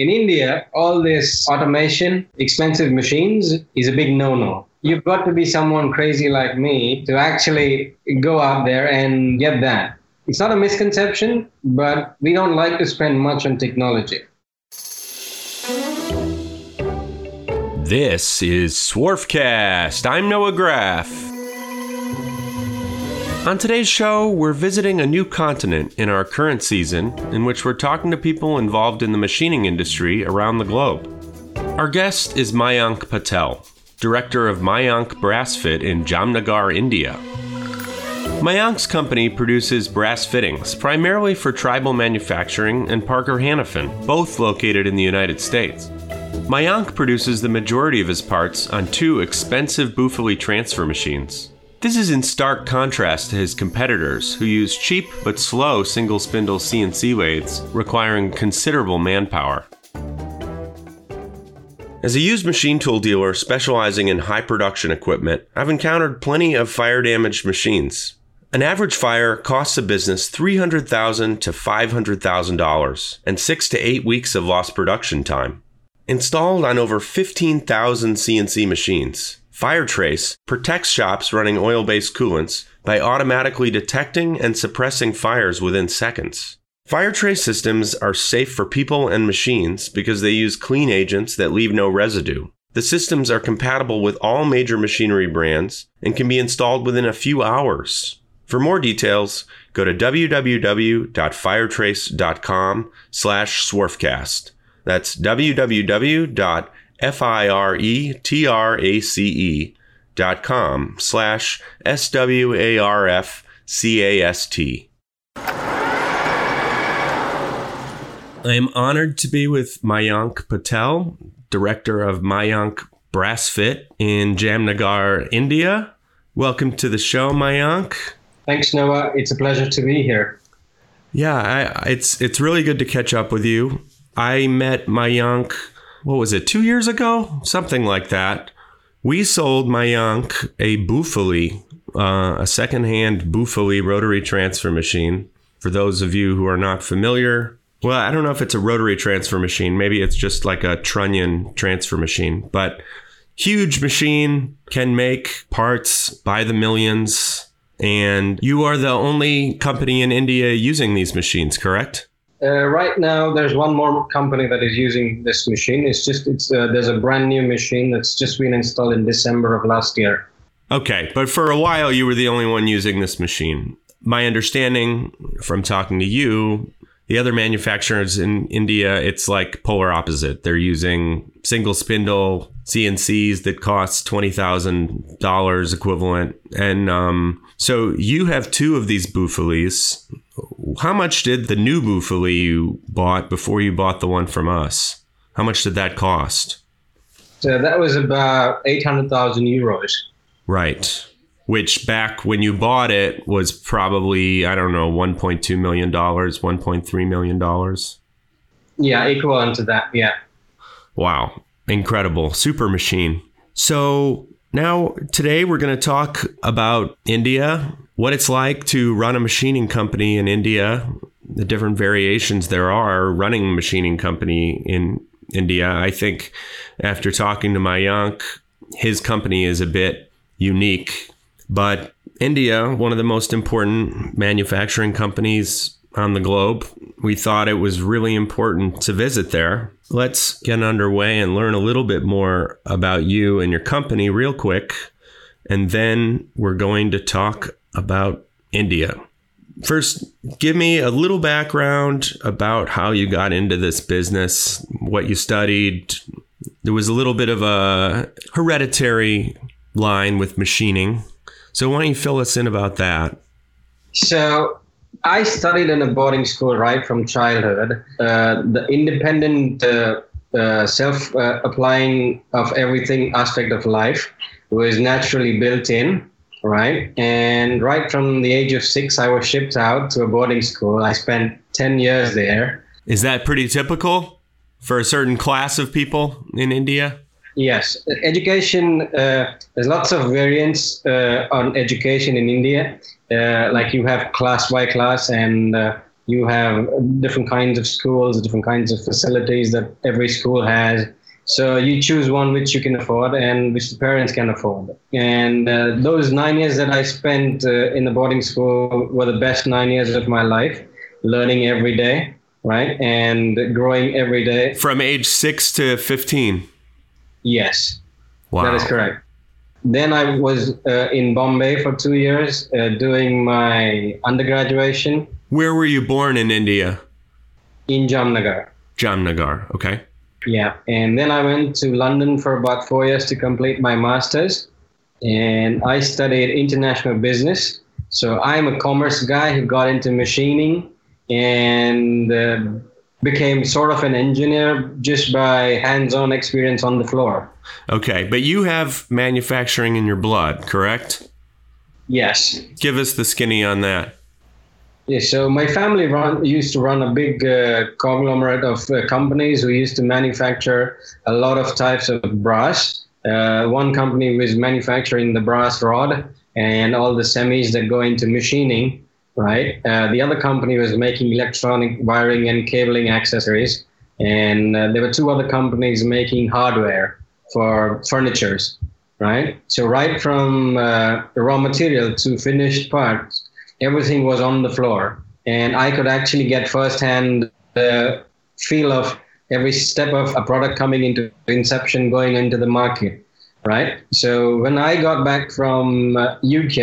in India, all this automation, expensive machines is a big no no. You've got to be someone crazy like me to actually go out there and get that. It's not a misconception, but we don't like to spend much on technology. This is Swarfcast. I'm Noah Graff. On today's show, we're visiting a new continent in our current season, in which we're talking to people involved in the machining industry around the globe. Our guest is Mayank Patel, director of Mayank Brass Fit in Jamnagar, India. Mayank's company produces brass fittings, primarily for tribal manufacturing and Parker Hannifin, both located in the United States. Mayank produces the majority of his parts on two expensive Buffoli transfer machines. This is in stark contrast to his competitors, who use cheap but slow single spindle CNC lathes, requiring considerable manpower. As a used machine tool dealer specializing in high production equipment, I've encountered plenty of fire damaged machines. An average fire costs a business $300,000 to $500,000 and 6 to 8 weeks of lost production time. Installed on over 15,000 CNC machines, FireTrace protects shops running oil based coolants by automatically detecting and suppressing fires within seconds. FireTrace systems are safe for people and machines because they use clean agents that leave no residue. The systems are compatible with all major machinery brands and can be installed within a few hours. For more details, go to www.firetrace.com slash. That's www F I R E T R A C E dot com slash S W A R F C A S T. I am honored to be with Mayank Patel, director of Mayank Brass Fit in Jamnagar, India. Welcome to the show, Mayank. Thanks, Noah. It's a pleasure to be here. Yeah, I, it's it's really good to catch up with you. I met Mayank what was it, two years ago? Something like that. We sold Mayank a Buffoli, uh, a secondhand Buffoli rotary transfer machine. For those of you who are not familiar, well, I don't know if it's a rotary transfer machine. Maybe it's just like a trunnion transfer machine, but huge machine can make parts by the millions. And you are the only company in India using these machines, correct? Uh, right now, there's one more company that is using this machine. It's just it's uh, there's a brand new machine that's just been installed in December of last year. Okay, but for a while, you were the only one using this machine. My understanding from talking to you, the other manufacturers in India, it's like polar opposite. They're using single spindle CNCs that cost twenty thousand dollars equivalent, and um, so you have two of these Buffolis how much did the new Buffoli you bought before you bought the one from us? How much did that cost? So that was about 800,000 euros. Right. Which back when you bought it was probably, I don't know, $1.2 million, $1.3 million. Yeah, equivalent to that. Yeah. Wow. Incredible. Super machine. So now, today we're going to talk about India what it's like to run a machining company in India, the different variations there are running a machining company in India. I think after talking to Mayank, his company is a bit unique, but India, one of the most important manufacturing companies on the globe, we thought it was really important to visit there. Let's get underway and learn a little bit more about you and your company real quick. And then we're going to talk about India. First, give me a little background about how you got into this business, what you studied. There was a little bit of a hereditary line with machining. So, why don't you fill us in about that? So, I studied in a boarding school right from childhood. Uh, the independent, uh, uh, self uh, applying of everything aspect of life was naturally built in right? And right from the age of six, I was shipped out to a boarding school. I spent 10 years there. Is that pretty typical for a certain class of people in India? Yes. Education, uh, there's lots of variants uh, on education in India. Uh, like you have class by class, and uh, You have different kinds of schools, different kinds of facilities that every school has. So you choose one which you can afford and which the parents can afford. And uh, those nine years that I spent uh, in the boarding school were the best nine years of my life, learning every day, right, and growing every day. From age six to fifteen. Yes, Wow. that is correct. Then I was uh, in Bombay for two years uh, doing my undergraduation Where were you born in India? in Jamnagar. Jamnagar. Okay. Yeah, and then I went to London for about four years to complete my master's, and I studied international business. So I'm a commerce guy who got into machining and uh, became sort of an engineer just by hands-on experience on the floor. Okay. But you have manufacturing in your blood, correct? Yes. Give us the skinny on that. Yeah, so my family run, used to run a big uh, conglomerate of uh, companies We used to manufacture a lot of types of brass. Uh, one company was manufacturing the brass rod and all the semis that go into machining, right? Uh, the other company was making electronic wiring and cabling accessories. And uh, there were two other companies making hardware for furnitures, right? So right from uh, the raw material to finished parts, everything was on the floor. And i could actually get firsthand the feel of every step of a product coming into inception going into the market right? So when i got back from uh, uk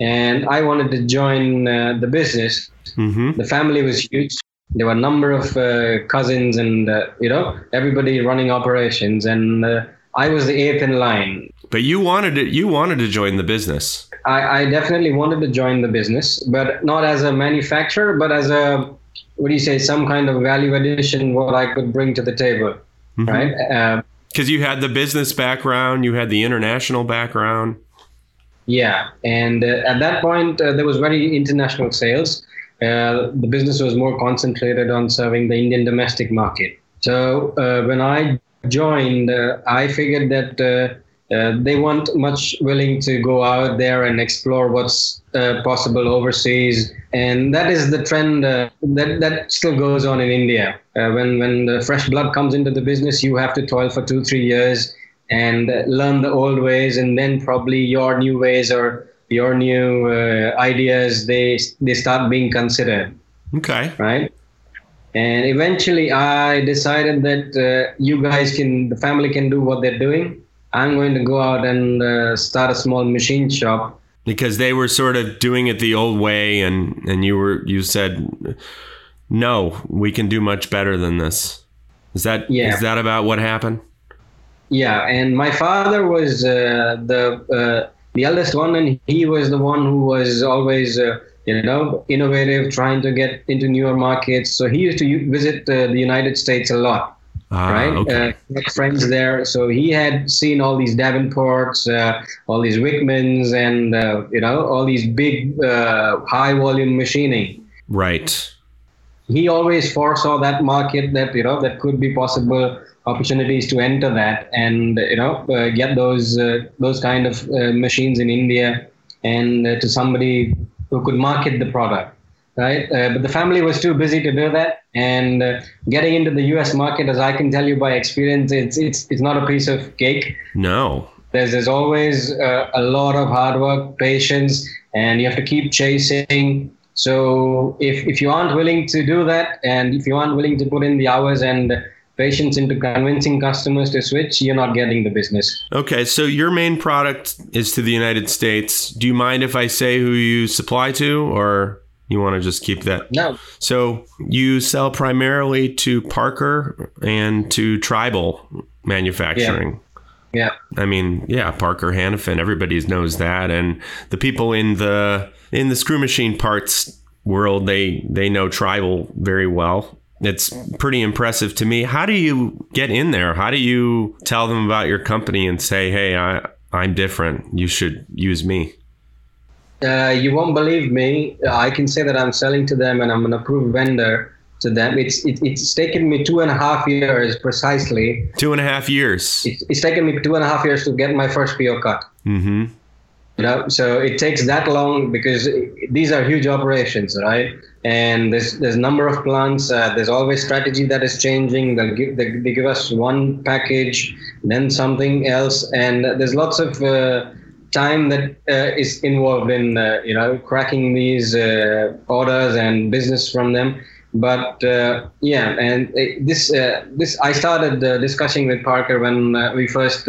and i wanted to join uh, the business Mm-hmm. the family was huge. There were a number of uh, cousins and uh, you know everybody running operations. And uh, i was the eighth in line. But you wanted to you wanted to join the business. I, I definitely wanted to join the business, but not as a manufacturer, but as a what do you say, some kind of value addition, what I could bring to the table, right? Uh, Because you had the business background, you had the international background. yeah, and uh, at that point uh, there was very international sales. Uh, the business was more concentrated on serving the Indian domestic market. So uh, when I joined, uh, I figured that. Uh, they weren't much willing to go out there and explore what's uh, possible overseas, and that is the trend uh, that that still goes on in India. Uh, when when the fresh blood comes into the business, you have to toil for two three years and learn the old ways, and then probably your new ways or your new uh, ideas they they start being considered Okay. right? And eventually, I decided that uh, you guys can, the family can do what they're doing. I'm going to go out and uh, start a small machine shop. Because they were sort of doing it the old way and and you were you said no, we can do much better than this. Is that is Yeah. that about what happened? Yeah, and my father was uh, the uh, the eldest one, and he was the one who was always. Uh, you know, innovative, trying to get into newer markets. So he used to visit uh, the United States a lot. Ah, right? okay. Uh, friends there, so he had seen all these Davenports, uh, all these Wickmans, and uh, you know all these big uh, high volume machining. right. He always foresaw that market that you know that could be possible opportunities to enter that and you know uh, get those uh, those kind of uh, machines in India and uh, to somebody who could market the product right uh, but the family was too busy to do that and uh, getting into the US market as I can tell you by experience it's it's it's not a piece of cake No. there's, there's always uh, a lot of hard work, patience, and you have to keep chasing. So if, if you aren't willing to do that, and if you aren't willing to put in the hours and patience into convincing customers to switch, you're not getting the business. Okay, so your main product is to the United States. Do you mind if I say who you supply to or you want to just keep that? No. So you sell primarily to Parker and to Tribal Manufacturing. Yeah. yeah. I mean, yeah, Parker Hannifin, everybody knows that, and the people in the in the screw machine parts world, they they know Tribal very well. It's pretty impressive to me. How do you get in there? How do you tell them about your company and say, "Hey, I I'm different. You should use me." Uh, you won't believe me. I can say that I'm selling to them and I'm an approved vendor to them. It's it, it's taken me two and a half years precisely. Two and a half years. It's, it's taken me two and a half years to get my first PO cut. Mm-hmm. You know, so it takes that long because these are huge operations, right? And there's there's a number of plants. Uh, there's always strategy that is changing. They'll give, they, they give us one package, then something else, and there's lots of uh, time that uh, is involved in uh, you know cracking these uh, orders and business from them. But uh, yeah and this uh, this i started uh, discussing with parker when we first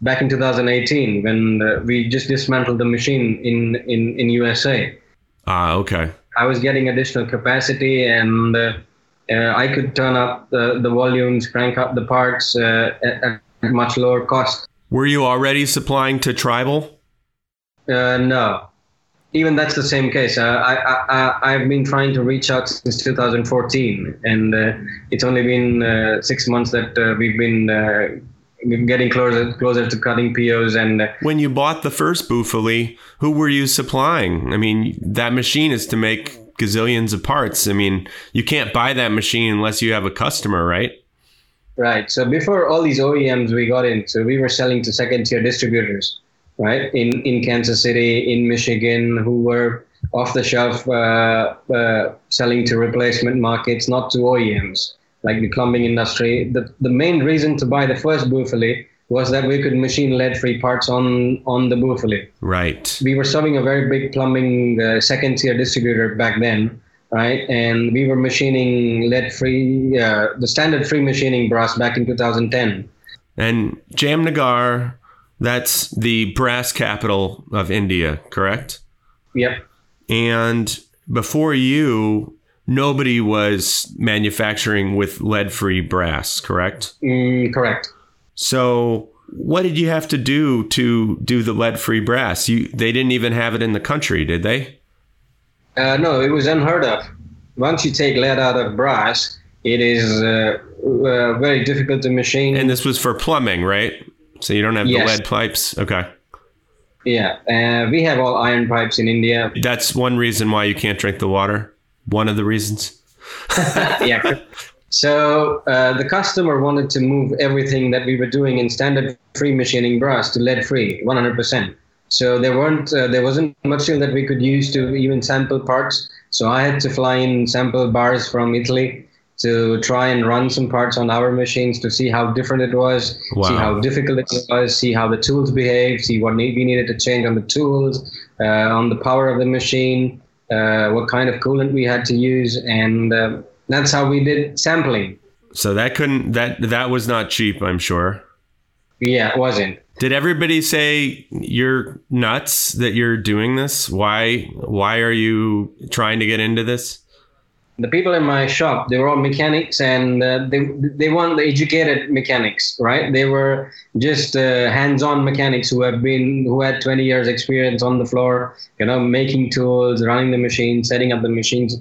back in 2018 when we just dismantled the machine in in in usa ah okay. I was getting additional capacity and i could turn up the, the volumes crank up the parts at, at much lower cost were you already supplying to Tribal? Uh, no. Even that's the same case. Uh, I, I, I've been trying to reach out since 2014, and uh, it's only been uh, six months that uh, we've been uh, getting closer closer to cutting POs. And when you bought the first Buffoli, who were you supplying? I mean, that machine is to make gazillions of parts. I mean, you can't buy that machine unless you have a customer, right? Right. So before all these OEMs we got into, we were selling to second tier distributors, right? In in Kansas City, in Michigan, who were off the shelf uh, uh, selling to replacement markets, not to OEMs like the plumbing industry. The the main reason to buy the first Buffoli was that we could machine lead-free parts on on the Buffoli. Right. We were serving a very big plumbing uh, second-tier distributor back then, right? And we were machining lead free, uh, the standard free machining brass back in 2010. And Jamnagar, that's the brass capital of India, correct? Yep. And before you, nobody was manufacturing with lead free brass, correct? Mm, correct. So, what did you have to do to do the lead free brass? You they didn't even have it in the country, did they? Uh, no, it was unheard of. Once you take lead out of brass, it is uh, uh, very difficult to machine. And this was for plumbing, right? So you don't have yes. the lead pipes. Okay. Yeah, uh, we have all iron pipes in India. That's one reason why you can't drink the water. One of the reasons. yeah. So uh, the customer wanted to move everything that we were doing in standard free machining brass to lead free, 100%. So there weren't uh, there wasn't material that we could use to even sample parts. So I had to fly in sample bars from Italy to try and run some parts on our machines to see how different it was, wow. see how difficult it was, see how the tools behave, see what we needed to change on the tools, uh, on the power of the machine, uh, what kind of coolant we had to use, and uh, that's how we did sampling. So that couldn't that that was not cheap, I'm sure. Yeah, it wasn't. Did everybody say you're nuts that you're doing this? Why why are you trying to get into this? The people in my shop, they were all mechanics, and uh, they they weren't the educated mechanics, right? They were just uh, hands-on mechanics who have been who had 20 years experience on the floor, you know, making tools, running the machines, setting up the machines.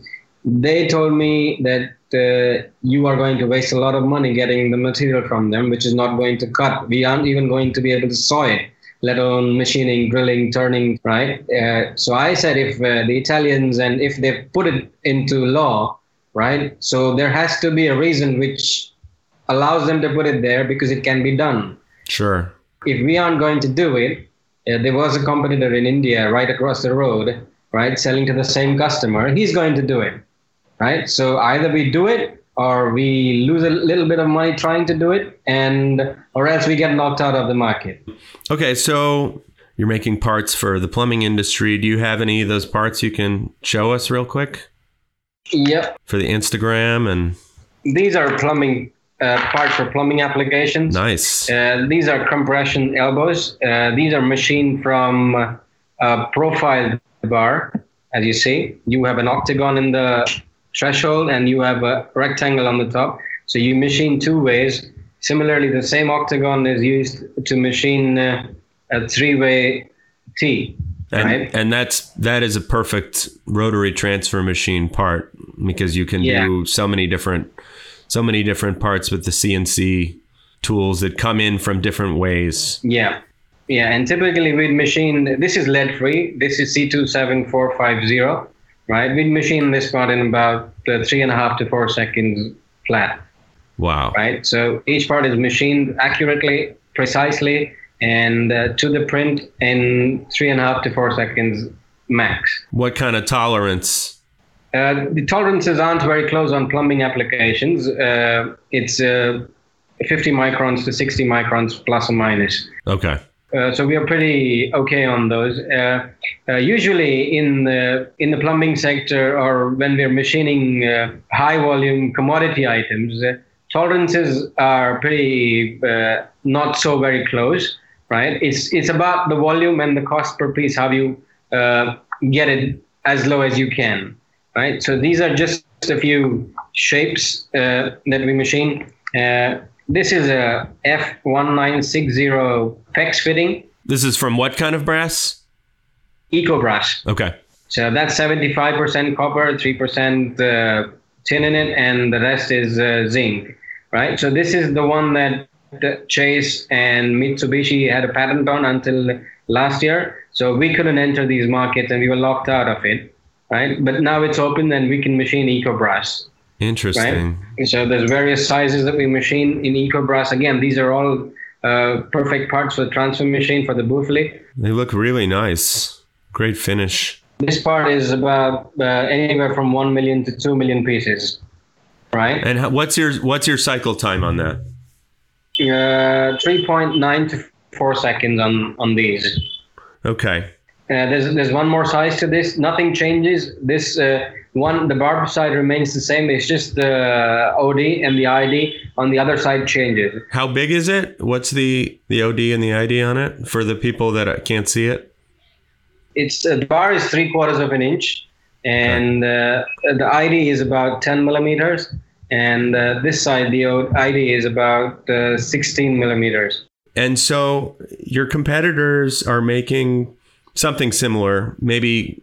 They told me that uh, you are going to waste a lot of money getting the material from them, which is not going to cut. We aren't even going to be able to saw it, let alone machining, drilling, turning, right? Uh, so I said, if uh, the Italians and if they put it into law, right? So there has to be a reason which allows them to put it there because it can be done. Sure. If we aren't going to do it, uh, there was a competitor in India right across the road, right, selling to the same customer. He's going to do it right? So either we do it or we lose a little bit of money trying to do it, and or else we get knocked out of the market. Okay, so you're making parts for the plumbing industry. Do you have any of those parts you can show us real quick? Yep. For the Instagram and these are plumbing uh, parts for plumbing applications. Nice. Uh, these are compression elbows. Uh, these are machined from a profile bar. As you see, you have an octagon in the threshold and you have a rectangle on the top. So you machine two ways. Similarly, the same octagon is used to machine uh, a three-way T. And, right? and that's that is a perfect rotary transfer machine part because you can yeah. do so many different so many different parts with the CNC tools that come in from different ways. Yeah. Yeah, and typically with machine, this is lead free. This is C27450 right? We machine this part in about uh, three and a half to four seconds flat. Wow. Right. So each part is machined accurately, precisely, and uh, to the print in three and a half to four seconds max. What kind of tolerance? Uh, the tolerances aren't very close on plumbing applications. Uh, it's uh, 50 microns to 60 microns plus or minus. Okay. Uh, so we are pretty okay on those. Uh, uh, usually in the in the plumbing sector or when we're machining uh, high volume commodity items, uh, tolerances are pretty not so very close, right? It's it's about the volume and the cost per piece, how you get it as low as you can, right? So these are just a few shapes that we machine. This is a F1960 Fitting. This is from what kind of brass? Eco brass. Okay. So that's 75% copper, 3% uh, tin in it, and the rest is uh, zinc, right? So this is the one that Chase and Mitsubishi had a patent on until last year. So we couldn't enter these markets and we were locked out of it, right? But now it's open and we can machine eco brass. Interesting. Right? So there's various sizes that we machine in EcoBrass. Again, these are all uh, perfect parts for the transfer machine for the Buffoli. They look really nice. Great finish. This part is about uh, anywhere from one million to two million pieces, right? And what's your what's your cycle time on that? Uh, three point nine to four seconds on on these. Okay. Uh, there's there's one more size to this. Nothing changes. This uh, one the barb side remains the same. It's just the od and the id on the other side changes. How big is it? What's the the od and the id on it for the people that can't see it? It's uh, the bar is three quarters of an inch and uh, the id is about 10 millimeters and uh, this side the id is about uh, 16 millimeters. And so your competitors are making something similar. Maybe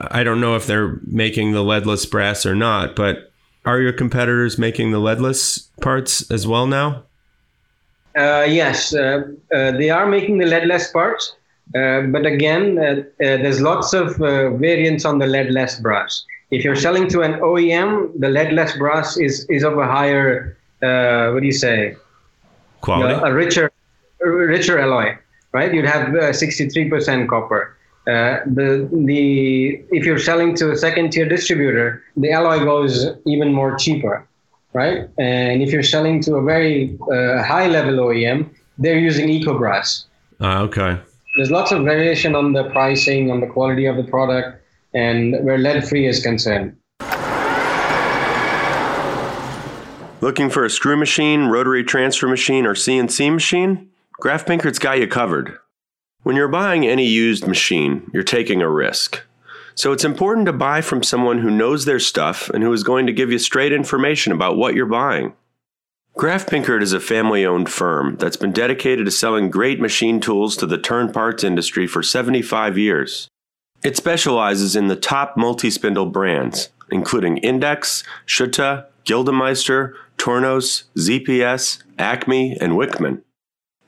I don't know if they're making the leadless brass or not, but are your competitors making the leadless parts as well now? Uh, yes, uh, uh, they are making the leadless parts, uh, but again, uh, uh, there's lots of variants on the leadless brass. If you're selling to an OEM, the leadless brass is is of a higher, what do you say, quality, a richer, richer alloy right? You'd have uh, 63% copper. Uh, the the if you're selling to a second tier distributor, the alloy goes even more cheaper, right? And if you're selling to a very uh, high level OEM, they're using EcoBrass. Uh, okay. There's lots of variation on the pricing, on the quality of the product, and where lead free is concerned. Looking for a screw machine, rotary transfer machine, or CNC machine? Graff-Pinkert's got you covered. When you're buying any used machine, you're taking a risk. So it's important to buy from someone who knows their stuff and who is going to give you straight information about what you're buying. Graff-Pinkert is a family owned firm that's been dedicated to selling great machine tools to the turn parts industry for 75 years. It specializes in the top multi spindle brands, including Index, Schutte, Gildemeister, Tornos, ZPS, Acme, and Wickman.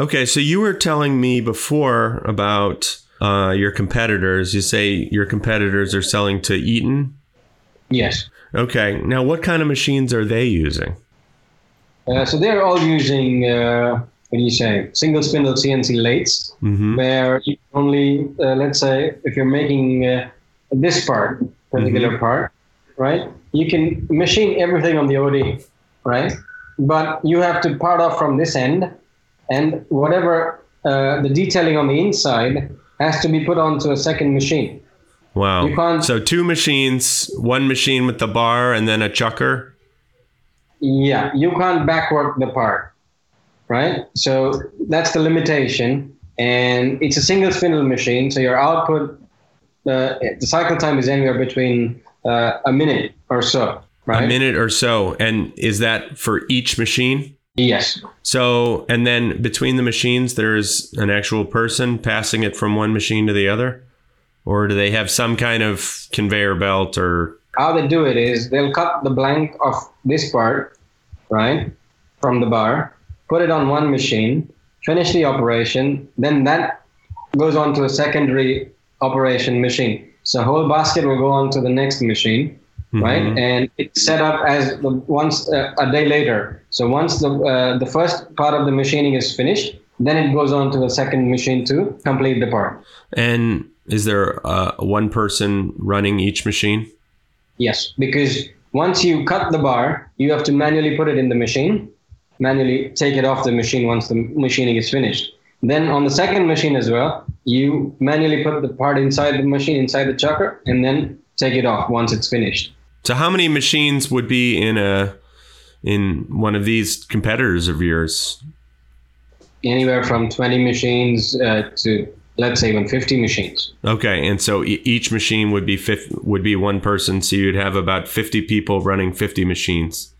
Okay, so you were telling me before about uh, your competitors. You say your competitors are selling to Eaton? Yes. Okay, now what kind of machines are they using? Uh, so they're all using, uh, what do you say, single spindle CNC lathes, mm-hmm. where you only, uh, let's say, if you're making uh, this part, particular mm-hmm. part, right, you can machine everything on the OD, right? But you have to part off from this end and whatever uh, the detailing on the inside has to be put onto a second machine. Wow. so two machines, one machine with the bar and then a chucker? Yeah, you can't backwork the part, right? So that's the limitation. And it's a single spindle machine, so your output, uh, the cycle time is anywhere between uh, a minute or so, right? A minute or so. And is that for each machine? Yes. So, and then between the machines, there's an actual person passing it from one machine to the other? Or do they have some kind of conveyor belt or? How they do it is they'll cut the blank of this part, right, from the bar, put it on one machine, finish the operation, then that goes on to a secondary operation machine. So whole basket will go on to the next machine, mm-hmm. right? And it's set up as the once uh, a day later. So once the uh, the first part of the machining is finished, then it goes on to the second machine to complete the part. And is there uh, one person running each machine? Yes, because once you cut the bar, you have to manually put it in the machine, manually take it off the machine once the machining is finished. Then on the second machine as well, you manually put the part inside the machine, inside the chucker, and then take it off once it's finished. So how many machines would be in a in one of these competitors of yours? Anywhere from 20 machines uh, to let's say even 50 machines. Okay, and so e- each machine would be 50, would be one person, so you'd have about 50 people running 50 machines.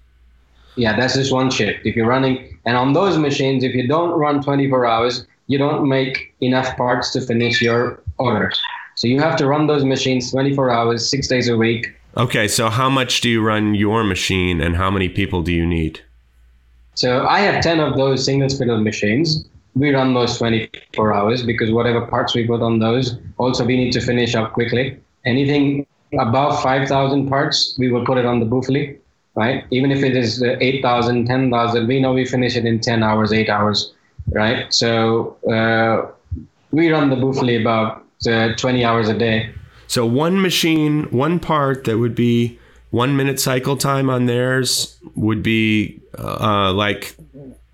Yeah, that's just one shift. If you're running, and on those machines, if you don't run 24 hours, you don't make enough parts to finish your orders. So you have to run those machines 24 hours, six days a week. Okay, so how much do you run your machine and how many people do you need? So I have 10 of those single spindle machines. We run those 24 hours because whatever parts we put on those, also we need to finish up quickly. Anything above 5,000 parts, we will put it on the Buffoli, right? Even if it is 8,000, 10,000, we know we finish it in 10 hours, 8 hours right? So uh, we run the Buffoli about uh, 20 hours a day. So one machine, one part that would be one minute cycle time on theirs would be uh, like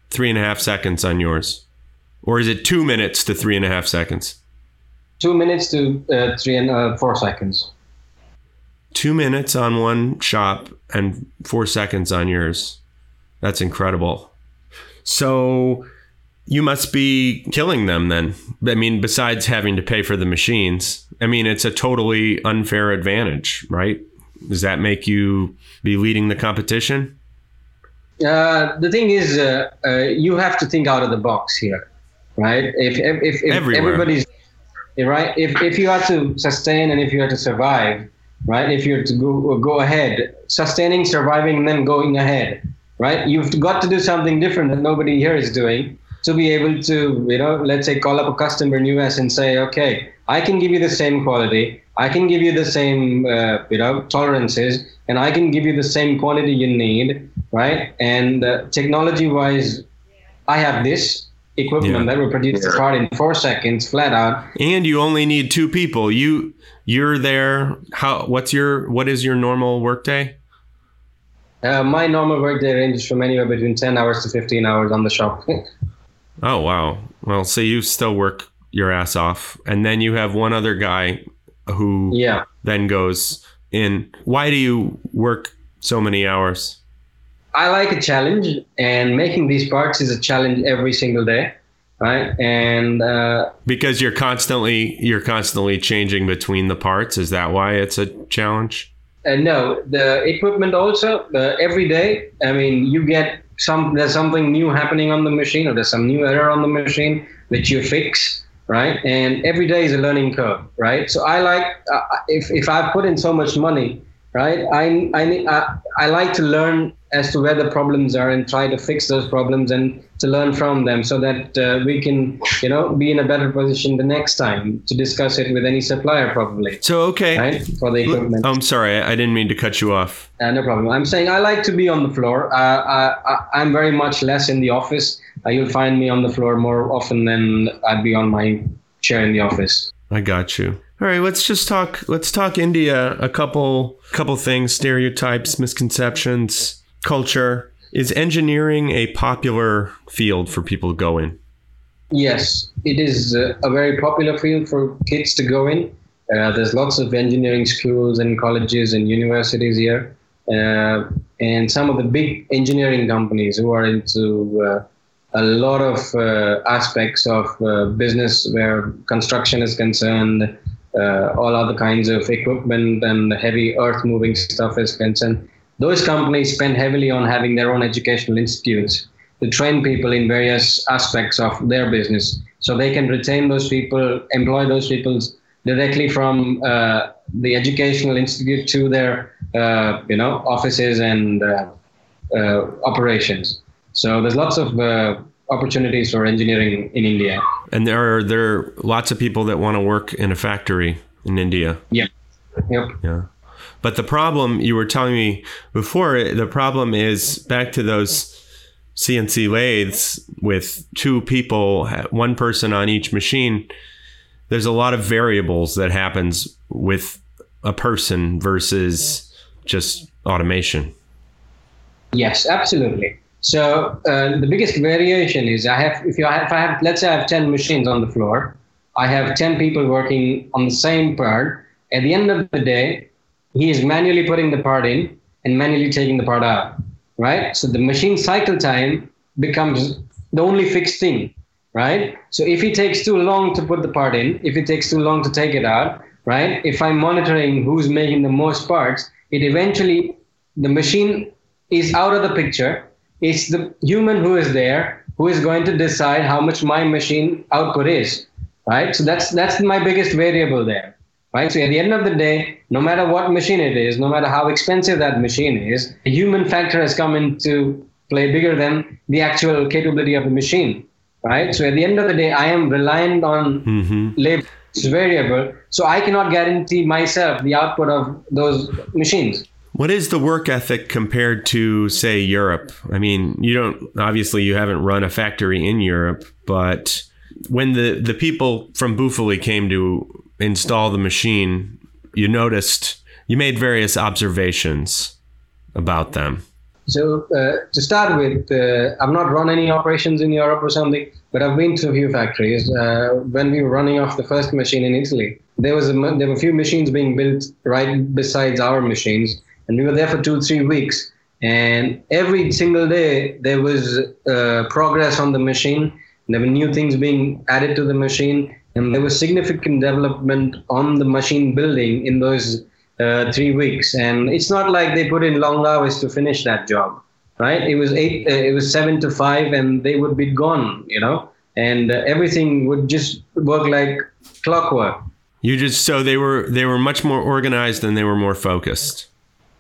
three and a half seconds on yours, or is it two minutes to three and a half seconds? Two minutes to uh, three and uh, four seconds. Two minutes on one shop and four seconds on yours. That's incredible. So you must be killing them then. I mean, besides having to pay for the machines, I mean, it's a totally unfair advantage, right? Does that make you be leading the competition? Uh, the thing is, uh, uh, you have to think out of the box here, right? If if, if everybody's right, if if you have to sustain and if you are to survive, right? If you're to go go ahead, sustaining, surviving, and then going ahead, right? You've got to do something different that nobody here is doing to be able to, you know, let's say call up a customer in US and say, okay, I can give you the same quality, I can give you the same, uh, you know, tolerances, and I can give you the same quantity you need, right? And uh, technology-wise, I have this equipment yeah. that will produce the part in four seconds, flat out. And you only need two people. You you're there. How? What's your what is your normal workday? Uh, my normal workday ranges from anywhere between 10 hours to 15 hours on the shop. Oh wow. Well, so you still work your ass off, and then you have one other guy who yeah then goes in. Why do you work so many hours? I like a challenge, and making these parts is a challenge every single day, right? And uh, because you're constantly you're constantly changing between the parts, is that why it's a challenge? Uh, no, the equipment also uh, every day. I mean, you get some there's something new happening on the machine or there's some new error on the machine which you fix right? And every day is a learning curve right? So i like uh, if, if i put in so much money right I, I i i like to learn as to where the problems are and try to fix those problems and to learn from them so that uh, we can you know be in a better position the next time to discuss it with any supplier probably. So okay. Right? For the equipment. I'm sorry i didn't mean to cut you off. Uh, no problem. I'm saying i like to be on the floor. Uh, I, am very much less in the office. Uh, you'll find me on the floor more often than i'd be on my chair in the office. I got you. All right, let's just talk. Let's talk India. A couple, couple things: stereotypes, misconceptions, culture. Is engineering a popular field for people to go in? Yes, it is a very popular field for kids to go in. Uh, there's lots of engineering schools and colleges and universities here. Uh, and some of the big engineering companies who are into uh, a lot of uh, aspects of uh, business where construction is concerned, uh, all other kinds of equipment and the heavy earth moving stuff is concerned those companies spend heavily on having their own educational institutes to train people in various aspects of their business so they can retain those people, employ those people directly from uh, the educational institute to their uh, you know offices and uh, uh operations. So there's lots of uh, opportunities for engineering in India. And there are there are lots of people that want to work in a factory in India. Yeah. Yep. Yeah. But the problem you were telling me before, the problem is back to those CNC lathes with two people, one person on each machine. There's a lot of variables that happens with a person versus just automation. Yes, absolutely. So uh, the biggest variation is I have if you have, if I have let's say I have ten machines on the floor, I have ten people working on the same part. At the end of the day, he is manually putting the part in and manually taking the part out, right? So the machine cycle time becomes the only fixed thing, right? So if it takes too long to put the part in, if it takes too long to take it out, right? If I'm monitoring who's making the most parts, it eventually the machine is out of the picture. It's the human who is there who is going to decide how much my machine output is, right? So that's that's my biggest variable there right? So at the end of the day, no matter what machine it is, no matter how expensive that machine is, the human factor has come into play bigger than the actual capability of the machine, right? So at the end of the day, I am reliant on mm-hmm. labor. It's variable, so I cannot guarantee myself the output of those machines. What is the work ethic compared to, say, Europe? I mean, you don't obviously you haven't run a factory in Europe, but when the the people from Buffoli came to install the machine, you noticed you made various observations about them. So uh, to start with, uh, I've not run any operations in Europe or something, but I've been to a few factories. Uh, when we were running off the first machine in Italy, there was a, there were a few machines being built right besides our machines, and we were there for two three weeks. And every single day there was uh, progress on the machine. There were new things being added to the machine, and there was significant development on the machine building in those uh, three weeks. And it's not like they put in long hours to finish that job, right? It was eight, uh, it was seven to five, and they would be gone, you know, and uh, everything would just work like clockwork. You just so they were they were much more organized and they were more focused.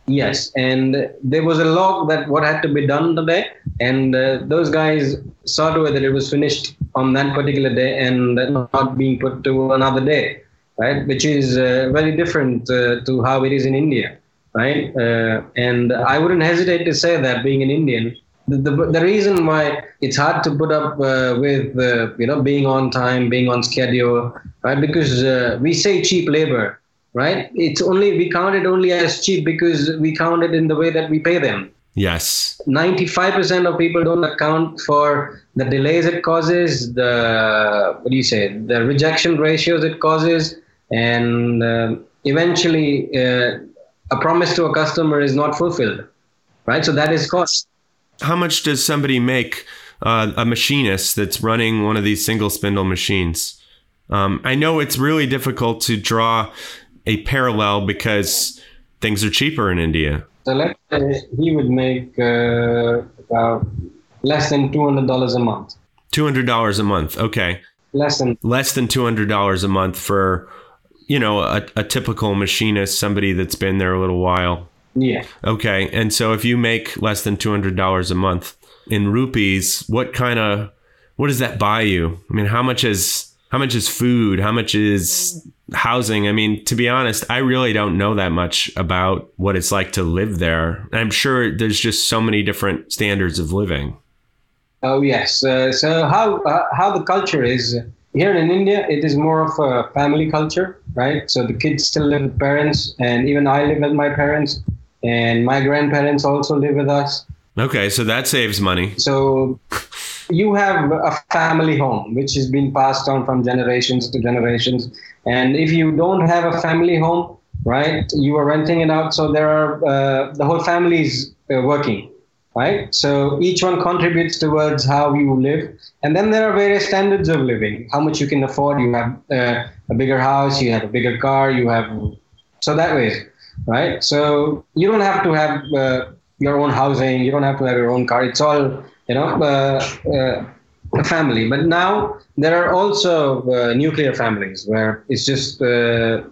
Yes, and there was a log that what had to be done today, and uh, those guys saw to it that it was finished on that particular day and not being put to another day, right? Which is uh, very different uh, to how it is in India, right? Uh, and I wouldn't hesitate to say that being an Indian, the, the, the reason why it's hard to put up uh, with uh, you know being on time, being on schedule, right? Because we say cheap labor right? It's only we count it only as cheap because we count it in the way that we pay them. Yes. 95% of people don't account for the delays it causes, the what do you say, the rejection ratios it causes, and uh, eventually uh, a promise to a customer is not fulfilled, right? So that is cost. How much does somebody make uh, a machinist that's running one of these single spindle machines? Um, I know it's really difficult to draw a parallel because things are cheaper in India. So let's say he would make uh, about less than two hundred dollars a month. Two hundred dollars a month. Okay. Less than less than two hundred dollars a month for, you know, a, a typical machinist, somebody that's been there a little while. Yeah. Okay. And so if you make less than two hundred dollars a month in rupees, what kind of what does that buy you? I mean, how much is how much is food? How much is housing? I mean, to be honest, I really don't know that much about what it's like to live there. I'm sure there's just so many different standards of living. Oh yes. Uh, so how uh, how the culture is here in India? It is more of a family culture, right? So the kids still live with parents, and even I live with my parents, and my grandparents also live with us. Okay, so that saves money. So you have a family home which has been passed on from generations to generations. And if you don't have a family home right you are renting it out. So there are uh, the whole family is uh, working right? So each one contributes towards how you live. And then there are various standards of living. How much you can afford. You have uh, a bigger house you have a bigger car you have so that way right? So you don't have to have uh, your own housing. You don't have to have your own car. It's all you know, uh, uh, a family. But now there are also uh, nuclear families where it's just uh,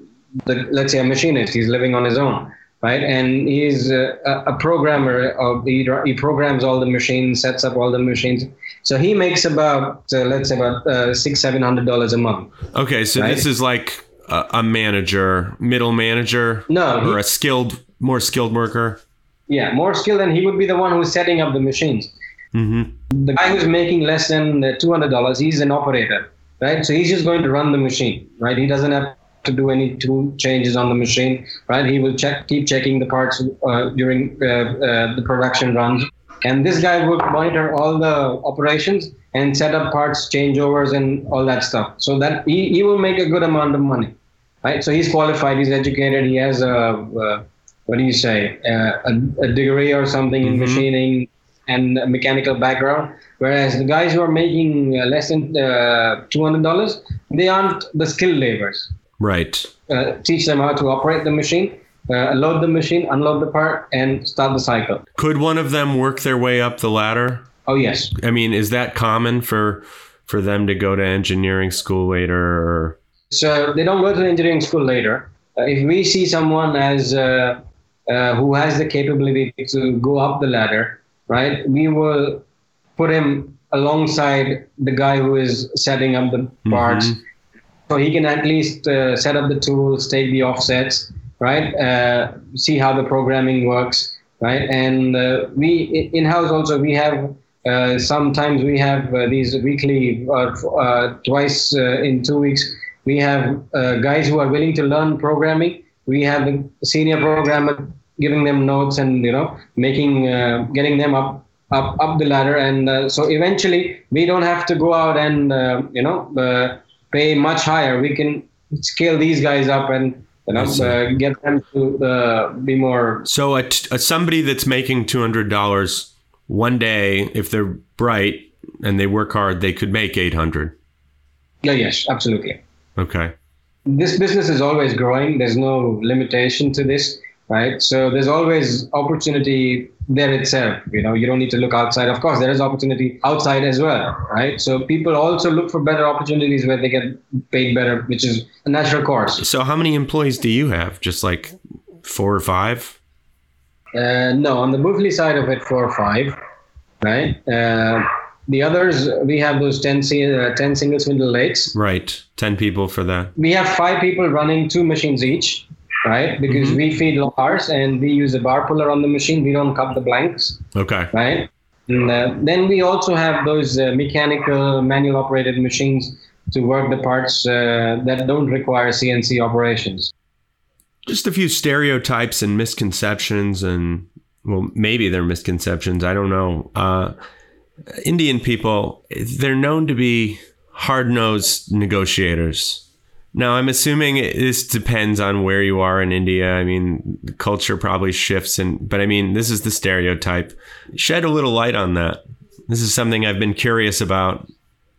the, let's say a machinist. He's living on his own, right? And he's uh, a, a programmer. Of, he, he programs all the machines, sets up all the machines. So he makes about uh, let's say about uh, six seven hundred dollars a month. Okay, so Right. this is like a, a manager, middle manager, No, or he- a skilled, more skilled worker. Yeah, more skilled, and he would be the one who's setting up the machines. Hmm The guy who's making less than uh, two hundred dollars, he's an operator, right? So he's just going to run the machine, right? He doesn't have to do any tool changes on the machine, right? He will check, keep checking the parts uh, during uh, uh, the production runs, and this guy will monitor all the operations and set up parts changeovers and all that stuff. So that he, he will make a good amount of money, right? So he's qualified, he's educated, he has a, uh what do you say, uh, a, a degree or something in Mhm. machining and a mechanical background. Whereas the guys who are making uh, less than uh, $200, they aren't the skilled laborers. Right. Uh, teach them how to operate the machine, uh, load the machine, unload the part, and start the cycle. Could one of them work their way up the ladder? Oh, yes. I mean, is that common for for them to go to engineering school later? Or So they don't go to engineering school later. Uh, if we see someone as uh, uh, who has the capability to go up the ladder, right, we will put him alongside the guy who is setting up the parts, Mhm. so he can at least uh, set up the tools, take the offsets, right, uh, see how the programming works, right, and uh, we in house also we have. Uh, sometimes we have uh, these weekly, uh, uh, twice uh, in two weeks, we have uh, guys who are willing to learn programming. We have a senior programmer giving them notes and you know making uh, getting them up up up the ladder. And uh, so eventually we don't have to go out and uh, you know uh, pay much higher. We can scale these guys up and you know uh, get them to uh, be more. so a, t- a somebody that's making two hundred dollars one day, if they're bright and they work hard, they could make eight hundred. Yeah, yes, absolutely. Okay. this business is always growing. There's no limitation to this, right? So there's always opportunity there itself. You know, you don't need to look outside. Of course, there is opportunity outside as well, right? So people also look for better opportunities where they get paid better, which is a natural course. So how many employees do you have? Just like four or five? Uh, no, on the Buffoli side of it, four or five, right? Uh, the others, we have those 10, si- uh, 10 single spindle lathes. Right. Ten people for that. we have five people running two machines each, right? Because Mhm. we feed bars and we use a bar puller on the machine. We don't cut the blanks, Okay. right? And uh, then we also have those uh, mechanical manual operated machines to work the parts uh, that don't require CNC operations. Just a few stereotypes and misconceptions, and well, maybe they're misconceptions. I don't know. Uh, Indian people, they're known to be hard nosed negotiators. Now, I'm assuming it, this depends on where you are in India. I mean, culture probably shifts, and but I mean, this is the stereotype. Shed a little light on that. This is something I've been curious about.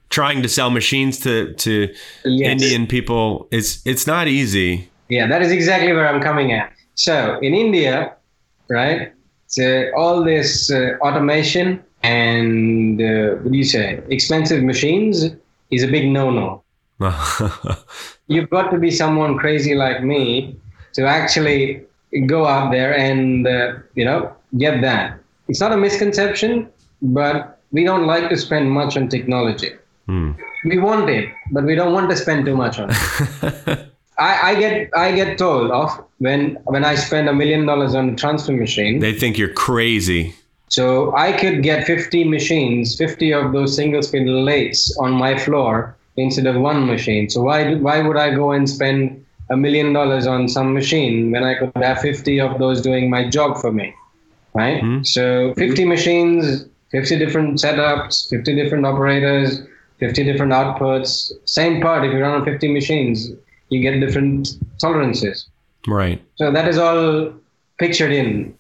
Trying to sell machines to to Yes. Indian people, it's it's not easy. Yeah, that is exactly where I'm coming at. So in India, right, so all this uh, automation and uh, what do you say, expensive machines is a big no-no. You've got to be someone crazy like me to actually go out there and uh, you know get that. It's not a misconception, but we don't like to spend much on technology. Hmm. We want it, but we don't want to spend too much on it. I, I get I get told off when when I spend a million dollars on a transfer machine. They think you're crazy. So I could get 50 machines, 50 of those single spindle lathes on my floor instead of one machine. So why do, why would I go and spend a million dollars on some machine when I could have 50 of those doing my job for me, right? Hmm. So 50 machines, 50 different setups, 50 different operators, 50 different outputs. Same part. If you run on 50 machines, you get different tolerances. Right. So that is all pictured in.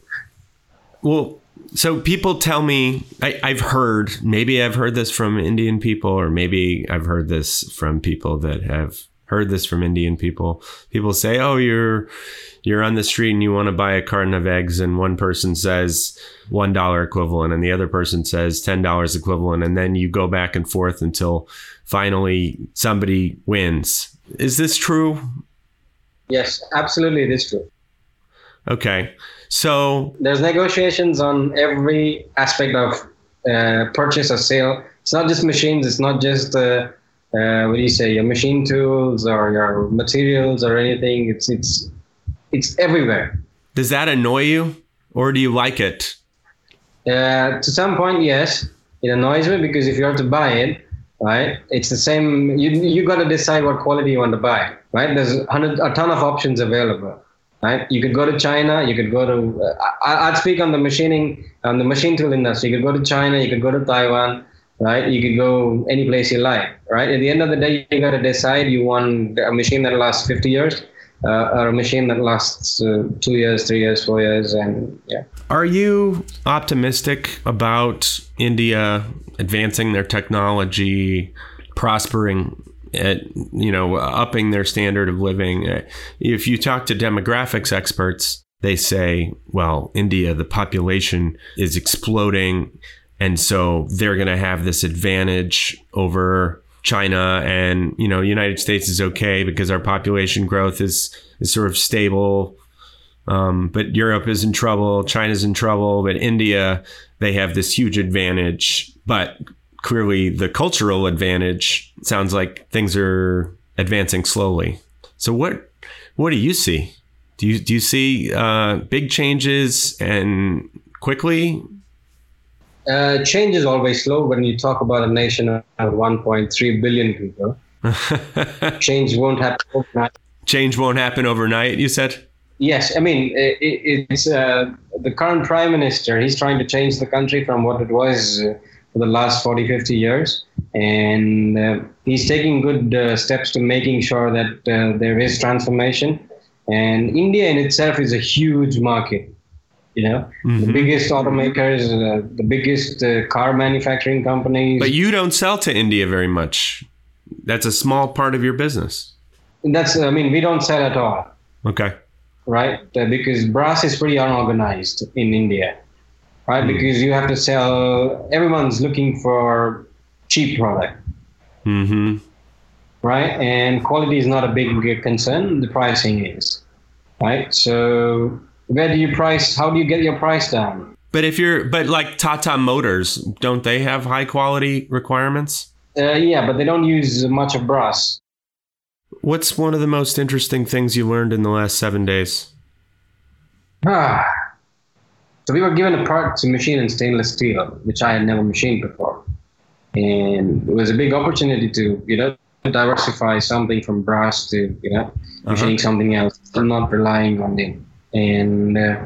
Well, so people tell me, I, I've heard, maybe I've heard this from Indian people, or maybe I've heard this from people that have heard this from Indian people. People say, "Oh, you're you're on the street and you want to buy a carton of eggs," and one person says one dollar equivalent, and the other person says ten dollars equivalent, and then you go back and forth until finally somebody wins. Is this true? Yes, absolutely, it is true. Okay, so there's negotiations on every aspect of uh, purchase or sale. It's not just machines. It's not just uh, uh, what do you say, your machine tools or your materials or anything. It's it's it's everywhere. Does that annoy you, or do you like it? Uh, to some point, yes. It annoys me because if you have to buy it, right, it's the same. You you got to decide what quality you want to buy, right? There's a, hundred, a ton of options available. Right? You could go to China. You could go to. Uh, I, I'd speak on the machining, on the machine tool industry. You could go to China. You could go to Taiwan right? You could go any place you like, right? At the end of the day, you got to decide you want a machine that lasts 50 years uh, or a machine that lasts uh, two years, three years, four years, and yeah. Are you optimistic about India advancing their technology, prospering? At, you know, upping their standard of living. If you talk to demographics experts, they say, well, India, the population is exploding and so they're going to have this advantage over China. And you know United States is okay because our population growth is is sort of stable. Um, but Europe is in trouble China's in trouble but India they have this huge advantage. But clearly the cultural advantage sounds like things are advancing slowly so what what do you see do you do you see uh, big changes and quickly uh, change is always slow when you talk about a nation of 1.3 billion people. change won't happen overnight. Change won't happen overnight, you said? Yes. I mean, it, it's uh, the current prime minister, he's trying to change the country from what it was uh, for the last 40, 50 years. And uh, he's taking good uh, steps to making sure that there is transformation. And India in itself is a huge market you know? Mm-hmm. the biggest automakers uh, the biggest uh, car manufacturing companies. But you don't sell to india very much. That's a small part of your business. That's i mean we don't sell at all. Okay. Right? Uh, because brass is pretty unorganized in india right mm because you have to sell everyone's looking for cheap product mm-hmm. right and quality is not a big concern the pricing is right so where do you price? How do you get your price down? But if you're, but like Tata Motors, don't they have high quality requirements? Uh, yeah, but they don't use much of brass. What's one of the most interesting things you learned in the last seven days? Ah. So we were given a part to machine in stainless steel, which I had never machined before. And it was a big opportunity to, you know, diversify something from brass to, you know, uh-huh. machining something else, and not relying on the and uh,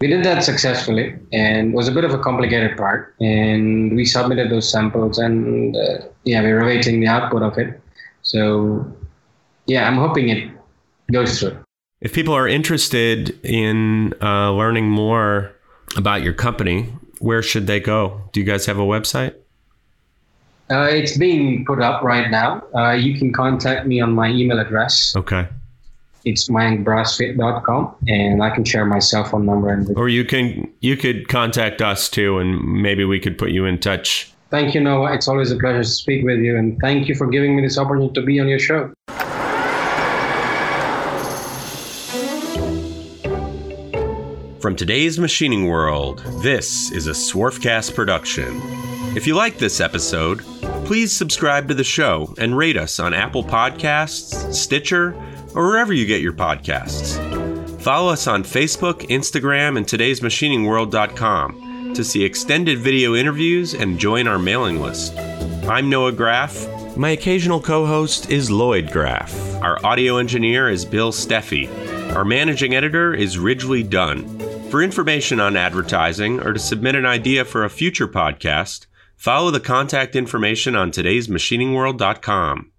we did that successfully and it was a bit of a complicated part and we submitted those samples and uh, yeah we are awaiting the output of it so yeah i'm hoping it goes through if people are interested in uh, learning more about your company where should they go do you guys have a website uh, it's being put up right now uh, you can contact me on my email address okay it's mayankbrassfit.com and I can share my cell phone number. And or you can you could contact us too, and maybe we could put you in touch. Thank you, Noah. It's always a pleasure to speak with you, and thank you for giving me this opportunity to be on your show. From today's machining world, this is a Swarfcast production. If you like this episode, please subscribe to the show and rate us on Apple Podcasts, Stitcher, or wherever you get your podcasts. Follow us on Facebook, Instagram, and today'smachiningworld.com to see extended video interviews and join our mailing list. I'm Noah Graff. My occasional co host is Lloyd Graff. Our audio engineer is Bill Steffi. Our managing editor is Ridgely Dunn. For information on advertising or to submit an idea for a future podcast, follow the contact information on today'smachiningworld.com.